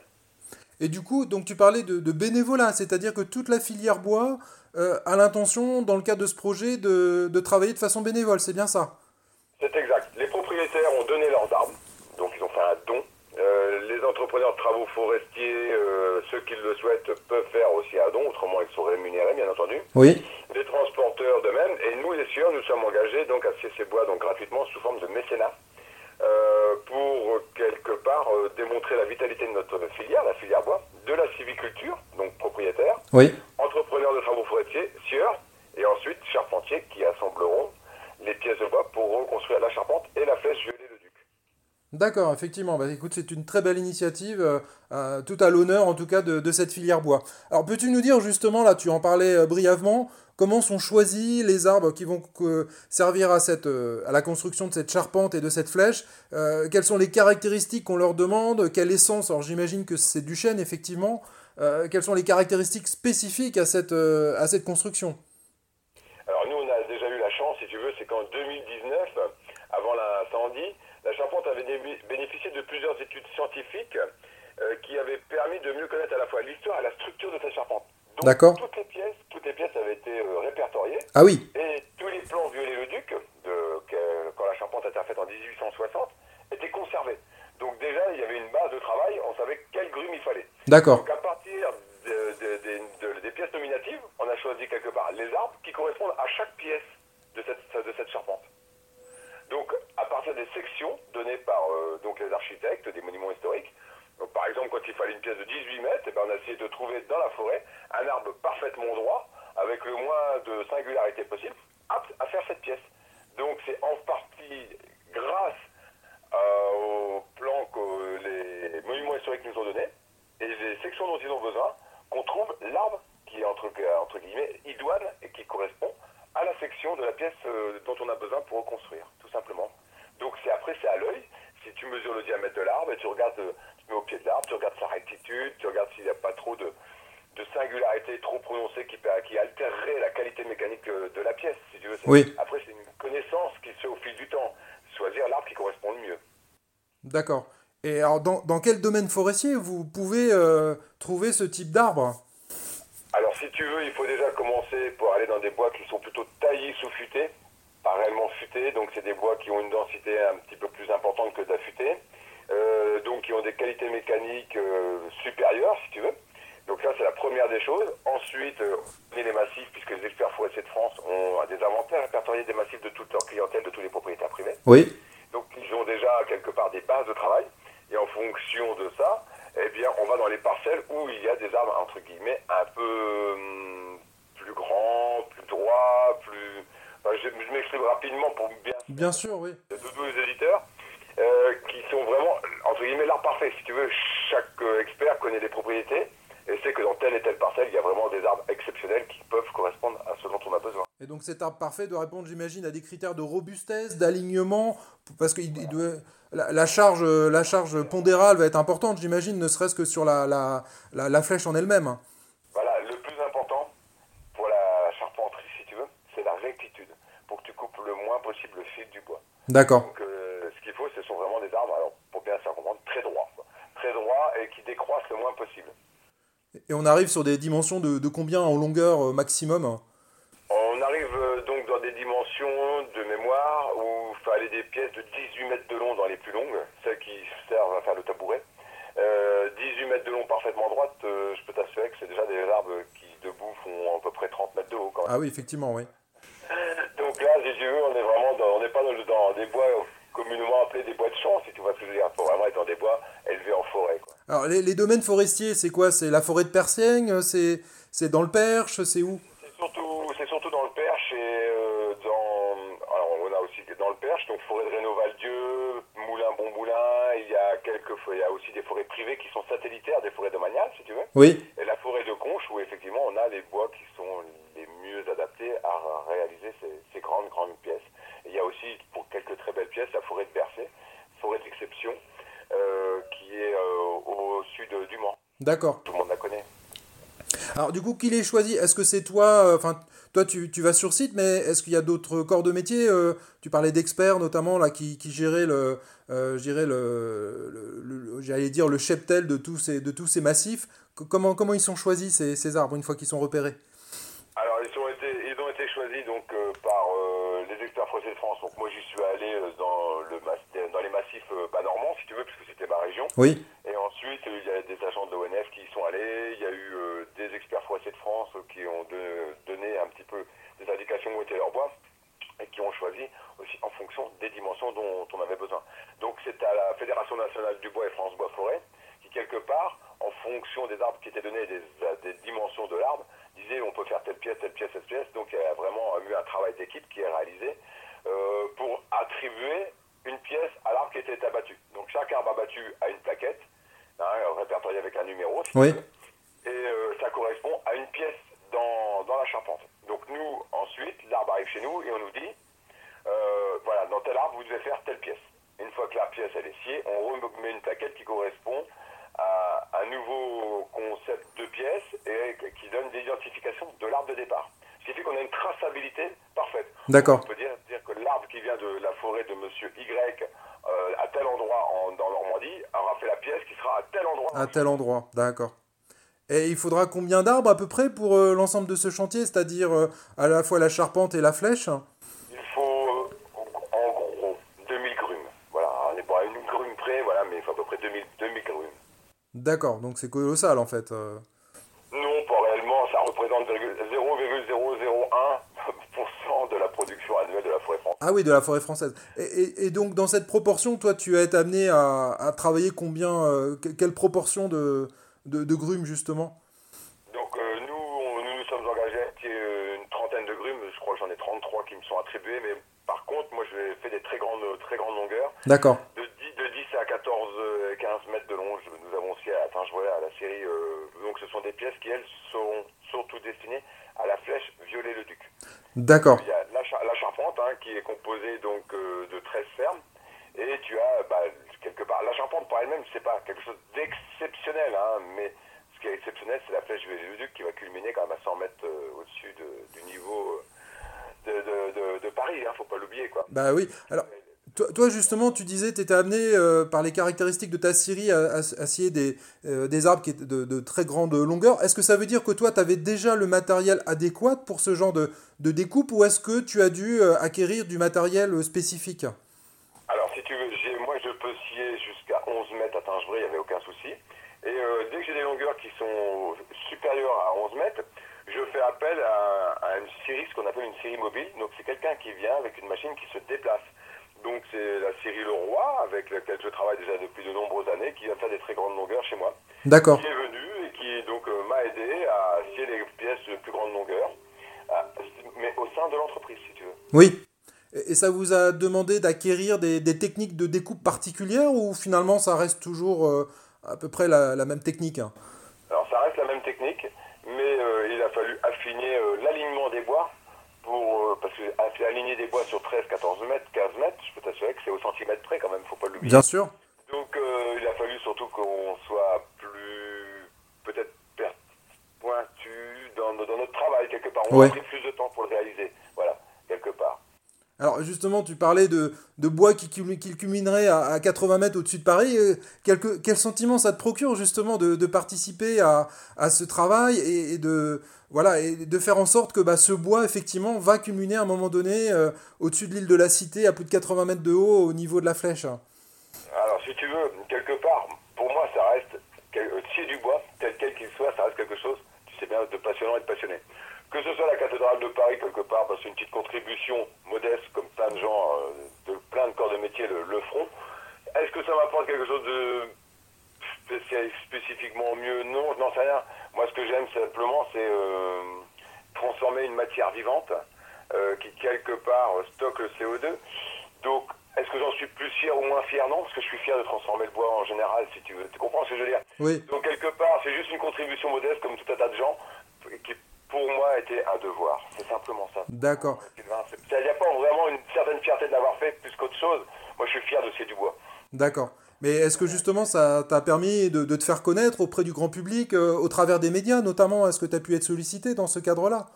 Et du coup, donc tu parlais de, de bénévolat, c'est-à-dire que toute la filière bois euh, a l'intention, dans le cadre de ce projet, de, de travailler de façon bénévole, c'est bien ça? C'est exact. Les propriétaires ont donné leurs arbres, donc ils ont fait un don. Euh, les entrepreneurs de travaux forestiers, euh, ceux qui le souhaitent, peuvent faire aussi un don, autrement ils sont rémunérés, bien entendu. Oui. Les transporteurs de même, et nous les sieurs, nous sommes engagés donc à ces bois donc gratuitement sous forme de mécénat pour quelque part euh, démontrer la vitalité de notre filière, la filière bois, de la civiculture, donc propriétaire, Oui. entrepreneurs de travaux forestiers, sieurs, et ensuite charpentiers qui assembleront les pièces de bois pour reconstruire la charpente et la flèche le duc. D'accord, effectivement. Bah, écoute, c'est une très belle initiative, euh, euh, tout à l'honneur en tout cas de, cette filière bois. Alors, peux-tu nous dire justement, là, tu en parlais euh, brièvement, comment sont choisis les arbres qui vont servir à, la construction de cette charpente et de cette flèche Quelles sont les caractéristiques qu'on leur demande Quelle essence Alors, j'imagine que c'est du chêne, effectivement. Quelles sont les caractéristiques spécifiques à cette construction Alors nous, on a déjà eu la chance, si tu veux, c'est qu'en 2019, avant l'incendie, la charpente avait dé- bénéficié de plusieurs études scientifiques euh, qui avaient permis de mieux connaître à la fois l'histoire et la structure de cette charpente. Donc, D'accord. Toutes les pièces, toutes les pièces avaient été euh, répertoriées Ah oui, et tous les plans Viollet-le-Duc, de- que- quand la charpente a été faite en 1860, étaient conservés. Donc déjà, il y avait une base de travail, on savait quel grume il fallait. d'accord. Donc à partir de- de- de- de- des pièces nominatives, on a choisi quelque part les arbres qui correspondent à chaque pièce de cette, de cette charpente. Donc à partir des sections données par euh, donc les architectes des monuments historiques, donc, par exemple quand il fallait une pièce de 18 mètres, eh ben, on a essayé de trouver dans la forêt un arbre parfaitement droit, avec le moins de singularité possible, apte à faire cette pièce. Donc c'est en partie grâce euh, au plan que les monuments historiques nous ont donné et les sections dont ils ont besoin qu'on trouve l'arbre qui est entre, entre guillemets idoine et qui correspond à la section de la pièce euh, dont on a besoin pour reconstruire, tout simplement. Donc c'est après c'est à l'œil. Si tu mesures le diamètre de l'arbre et tu regardes, euh, tu mets au pied de l'arbre, tu regardes sa rectitude, tu regardes s'il n'y a pas trop de, de singularité trop prononcée qui, qui altérerait la qualité mécanique euh, de la pièce, si tu veux. Oui. Après c'est une connaissance qui se fait au fil du temps. Choisir l'arbre qui correspond le mieux. D'accord. Et alors, dans, dans quel domaine forestier vous pouvez euh, trouver ce type d'arbre Alors, si tu veux, il faut déjà commencer pour aller dans des bois qui sont plutôt taillés sous futés, pas réellement futés, donc c'est des bois qui ont une densité un petit peu plus importante que d'affûtés, euh, donc qui ont des qualités mécaniques euh, supérieures, si tu veux. Donc ça, c'est la première des choses. Ensuite, euh, on est les massifs, puisque les experts forestiers de France ont des inventaires répertoriés des massifs de toute leur clientèle, de tous les propriétaires privés. Oui. parfait doit répondre, j'imagine, à des critères de robustesse, d'alignement, parce que il doit, la, charge, la charge pondérale va être importante, j'imagine, ne serait-ce que sur la, la, la, flèche en elle-même. Voilà, le plus important pour la charpenterie, si tu veux, c'est la rectitude, pour que tu coupes le moins possible le fil du bois. D'accord. Donc, euh, ce qu'il faut, ce sont vraiment des arbres, alors pour bien faire comprendre, très droits, très droits et qui décroissent le moins possible. Et on arrive sur des dimensions de combien en longueur euh, maximum? Ah oui, effectivement, oui. Donc là, si tu veux, on est vraiment dans, on n'est pas dans, dans des bois communément appelés des bois de champs, si tu vois ce que je veux dire. Il faut vraiment être dans des bois élevés en forêt. Quoi. Alors, les, les domaines forestiers, c'est quoi? C'est la forêt de Persiègne C'est c'est dans le Perche C'est où? C'est surtout, c'est surtout dans le Perche et euh, dans, alors on a aussi dans le Perche, donc forêt de Moulin Bon Moulin, il y a quelques, il y a aussi des forêts privées qui sont satellitaires des forêts domaniales, si tu veux. Oui. Et la forêt de Conche où effectivement on a les bois qui sont les mieux adaptés à réaliser ces, ces grandes grandes pièces. Et il y a aussi pour quelques très belles pièces la forêt de Bercé, forêt d'exception, euh, qui est euh, au sud du Mans. D'accord. Tout le monde la connaît. Alors, du coup, qui les choisit? Est-ce que c'est toi euh, Enfin, toi, tu, tu vas sur site, mais est-ce qu'il y a d'autres corps de métier euh, Tu parlais d'experts, notamment, là, qui, qui géraient le, euh, le, le- le- j'allais dire le cheptel de tous ces, de tous ces massifs. Comment, comment ils sont choisis ces, ces arbres une fois qu'ils sont repérés? Alors, ils ont été, ils ont été choisis donc euh, par euh, les experts forestiers de France. Donc, moi, j'y suis allé dans, le, dans les massifs bas normands, si tu veux, puisque c'était ma région. Oui. Et euh, il y a des agents de l'ONF qui y sont allés. Il y a eu euh, des experts forestiers de France euh, qui ont donné un petit peu des indications où était leur bois et qui ont choisi aussi en fonction des dimensions dont on avait besoin. Donc, c'est à la Fédération nationale du bois et France Bois Forêt qui, quelque part, en fonction des arbres qui étaient donnés, des, des dimensions de l'arbre, disait on peut faire telle pièce, telle pièce, telle pièce. Donc, il y a vraiment eu un travail d'équipe qui est réalisé euh, pour attribuer une pièce à l'arbre qui était abattu. Donc, chaque arbre abattu a une plaquette, hein, répertoriée avec un numéro. si Oui. Et euh, ça correspond à une pièce dans, dans la charpente. Donc, nous, ensuite, l'arbre arrive chez nous et on nous dit euh, voilà, dans tel arbre, vous devez faire telle pièce. Une fois que la pièce elle est sciée, on remet une plaquette qui correspond à un nouveau concept de pièce et qui donne l'identification de l'arbre de départ. Ce qui fait qu'on a une traçabilité parfaite. D'accord. On peut dire, dire que l'arbre qui vient de la forêt de monsieur Y euh, à tel endroit en- dans Normandie aura fait la pièce qui sera à tel endroit. À tel endroit. D'accord. Et il faudra combien d'arbres à peu près pour euh, l'ensemble de ce chantier, c'est-à-dire euh, à la fois la charpente et la flèche? Il faut en gros 2000 grumes. Voilà, on n'est pas à une grume près, voilà, mais il faut à peu près 2000, 2000 grumes. D'accord, donc c'est colossal en fait. Non, pas réellement, ça représente 0,001% de la production annuelle de la forêt française. Ah oui, de la forêt française. Et, et- et donc dans cette proportion, toi tu as été amené à, à travailler combien, euh, que- quelle proportion de, de, de grumes justement? Donc euh, nous, on- nous nous sommes engagés à euh, une trentaine de grumes, je crois que j'en ai 33 qui me sont attribués, mais par contre, moi je fais des très grandes, très grandes longueurs, D'accord. de 10, de 10 à 14, euh, 15 mètres de long. Nous avons aussi atteint, je vois à la série, euh, donc ce sont des pièces qui, elles, sont surtout destinées à la flèche violet-le-duc. D'accord. Il y a la, char- la charpente hein, qui est composée donc euh, de 13 fermes. Et tu as bah, quelque part la charpente par elle-même, c'est pas quelque chose d'exceptionnel, hein, mais ce qui est exceptionnel, c'est la flèche du duc qui va culminer quand même à 100 mètres euh, au-dessus de- du niveau euh, de, de- de- de Paris, hein, faut pas l'oublier quoi. Bah Alors, toi, justement, tu disais, tu étais amené euh, par les caractéristiques de ta scierie à, scier des, euh, arbres qui étaient de, très grande longueur. Est-ce que ça veut dire que toi, tu avais déjà le matériel adéquat pour ce genre de, de découpe ou est-ce que tu as dû euh, acquérir du matériel spécifique Alors, si tu veux, j'ai- moi je peux scier jusqu'à 11 mètres à Tingevré, il n'y avait aucun souci. Et euh, dès que j'ai des longueurs qui sont supérieures à 11 mètres, je fais appel à, ce qu'on appelle une scierie mobile. Donc, c'est quelqu'un qui vient avec une machine qui se déplace. Donc, c'est la scierie Leroy, avec laquelle je travaille déjà depuis de nombreuses années, qui va faire des très grandes longueurs chez moi. D'accord. Qui est venu et qui donc euh, m'a aidé à scier les pièces de plus grande longueur, à- mais au sein de l'entreprise, si tu veux. Oui. Et ça vous a demandé d'acquérir des, des techniques de découpe particulières ou finalement ça reste toujours euh, à peu près la, la même technique hein? Alors ça reste la même technique, mais euh, il a fallu affiner euh, l'alignement des bois, pour, euh, parce que aff- aligner des bois sur 13, 14 mètres, 15 mètres, je peux t'assurer que c'est au centimètre près quand même, faut pas l'oublier. Bien sûr. Donc euh, il a fallu surtout qu'on soit plus, peut-être pointu dans, dans notre travail quelque part. On Ouais. a pris plus de temps pour le réaliser, voilà, quelque part. Alors justement, tu parlais de, de bois qui, qui culminerait à, 80 mètres au-dessus de Paris. Quel, quel, sentiment ça te procure justement de, de participer à, à, ce travail et, de, voilà, et de faire en sorte que bah, ce bois, effectivement, va culminer à un moment donné au-dessus de l'île de la Cité, à plus de 80 mètres de haut, au niveau de la flèche? Alors, si tu veux, quelque part, pour moi, ça reste, scier du bois, tel qu'il soit, ça reste quelque chose, tu sais bien, de passionnant et de passionné. Que ce soit la cathédrale de Paris, quelque part, parce que c'est une petite contribution modeste, comme plein de gens, euh, de plein de corps de métier le, le feront. Est-ce que ça m'apporte quelque chose de spécifiquement mieux? Non, je n'en sais rien. Moi, ce que j'aime simplement, c'est euh, transformer une matière vivante euh, qui, quelque part, stocke le CO2. Donc, est-ce que j'en suis plus fier ou moins fier? Non, parce que je suis fier de transformer le bois en général, si tu veux. Tu comprends ce que je veux dire? Oui. Donc, quelque part, c'est juste une contribution modeste, comme tout un tas de gens, qui pour moi était un devoir. C'est simplement ça. D'accord. Il n'y a pas vraiment une certaine fierté de l'avoir fait plus qu'autre chose. Moi, je suis fier de ce du bois. D'accord. Mais est-ce que justement ça t'a permis de, te faire connaître auprès du grand public, euh, au travers des médias notamment? Est-ce que tu as pu être sollicité dans ce cadre-là?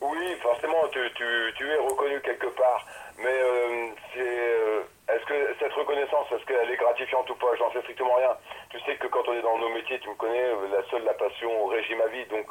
Oui, forcément, tu, es reconnu quelque part. Mais euh, c'est, euh, est-ce que cette reconnaissance, est-ce qu'elle est gratifiante ou pas? J'en sais strictement rien. Tu sais que quand on est dans nos métiers, tu me connais, la seule la passion régime à vie. Donc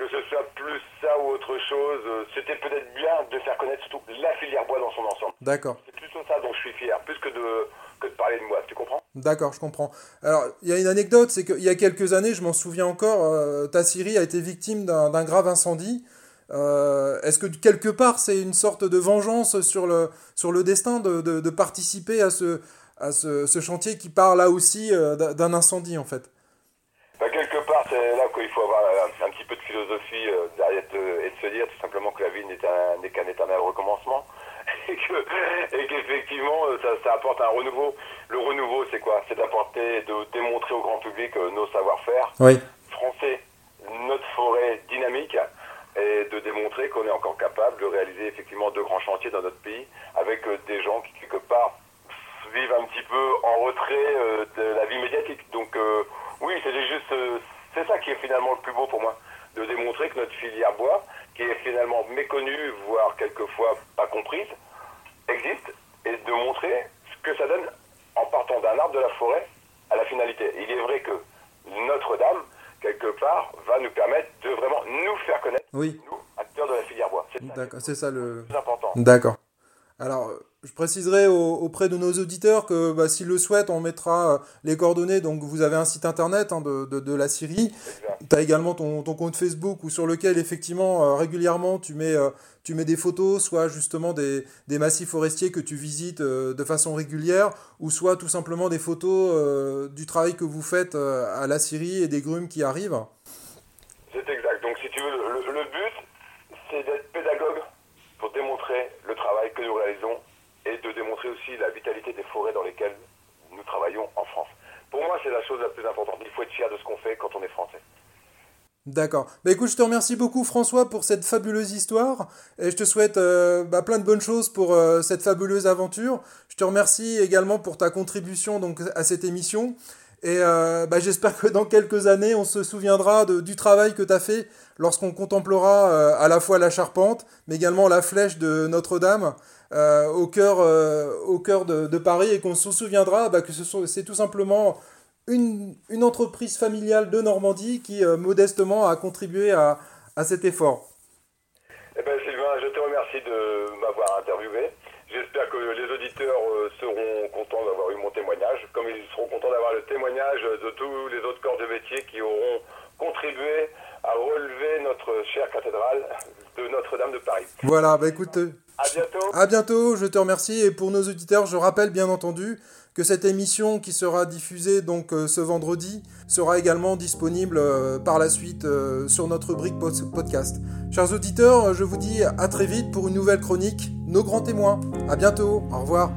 que ce soit plus ça ou autre chose, c'était peut-être bien de faire connaître surtout la filière bois dans son ensemble. D'accord. C'est plutôt ça dont je suis fier, plus que de que de parler de moi, tu comprends? D'accord, je comprends. Alors, il y a une anecdote, c'est qu'il y a quelques années, je m'en souviens encore, euh, ta Syrie a été victime d'un grave incendie. Euh, est-ce que quelque part, c'est une sorte de vengeance sur le, sur le destin de, de, participer à, ce, à ce, ce, chantier qui part là aussi euh, d'un incendie, en fait? Bah, Quelque part, c'est là qu'il faut avoir petit peu de philosophie derrière et de se dire tout simplement que la vie n'est qu'un éternel recommencement. *laughs* Et qu'effectivement ça, ça, apporte un renouveau. Le renouveau, c'est quoi? C'est d'apporter, de démontrer au grand public euh, nos savoir-faire. Français, notre forêt dynamique, et de démontrer qu'on est encore capable de réaliser effectivement de grands chantiers dans notre pays avec euh, des gens qui quelque part vivent un petit peu en retrait euh, de la vie médiatique. Donc oui, c'est juste, c'est ça qui est finalement le plus beau pour moi, de démontrer que notre filière bois, qui est finalement méconnue, voire quelquefois pas comprise, existe et de montrer ce que ça donne en partant d'un arbre de la forêt à la finalité. Il est vrai que Notre-Dame, quelque part, va nous permettre de vraiment nous faire connaître, oui. nous, acteurs de la filière bois. C'est ça, le plus important. D'accord. Alors, je préciserai auprès de nos auditeurs que bah, s'ils le souhaitent, on mettra euh, les coordonnées. Donc, vous avez un site internet hein, de, de, de, la Syrie. Tu as également ton, ton, compte Facebook où, sur lequel, effectivement, euh, régulièrement, tu mets, euh, tu mets des photos, soit justement des, des massifs forestiers que tu visites de façon régulière, ou soit tout simplement des photos du travail que vous faites à la Syrie et des grumes qui arrivent. C'est exact. Donc, si tu veux, le, le but, c'est d'être pédagogue pour démontrer le travail que nous réalisons aussi la vitalité des forêts dans lesquelles nous travaillons en France. Pour moi, c'est la chose la plus importante. Il faut être fier de ce qu'on fait quand on est français. D'accord. Bah écoute, je te remercie beaucoup François pour cette fabuleuse histoire et je te souhaite euh, bah, plein de bonnes choses pour euh, cette fabuleuse aventure. Je te remercie également pour ta contribution donc à cette émission et euh, bah, j'espère que dans quelques années, on se souviendra du travail que tu as fait lorsqu'on contemplera à la fois la charpente, mais également la flèche de Notre-Dame euh, au cœur, euh, au cœur de, de, Paris et qu'on se souviendra bah, que c'est tout simplement une, une, entreprise familiale de Normandie qui modestement a contribué à, à cet effort. Eh ben, Sylvain, je te remercie de m'avoir interviewé. J'espère que les auditeurs euh, seront contents d'avoir eu mon témoignage, comme ils seront contents d'avoir le témoignage de tous les autres corps de métier qui auront contribué à relever notre chère cathédrale de Notre-Dame de Paris. Voilà, bah écoute. À bientôt. Je te remercie. Et pour nos auditeurs, je rappelle bien entendu que cette émission qui sera diffusée donc euh, ce vendredi sera également disponible euh, par la suite euh, sur notre rubrique podcast. Chers auditeurs, je vous dis à très vite pour une nouvelle chronique Nos grands témoins. À bientôt. Au revoir.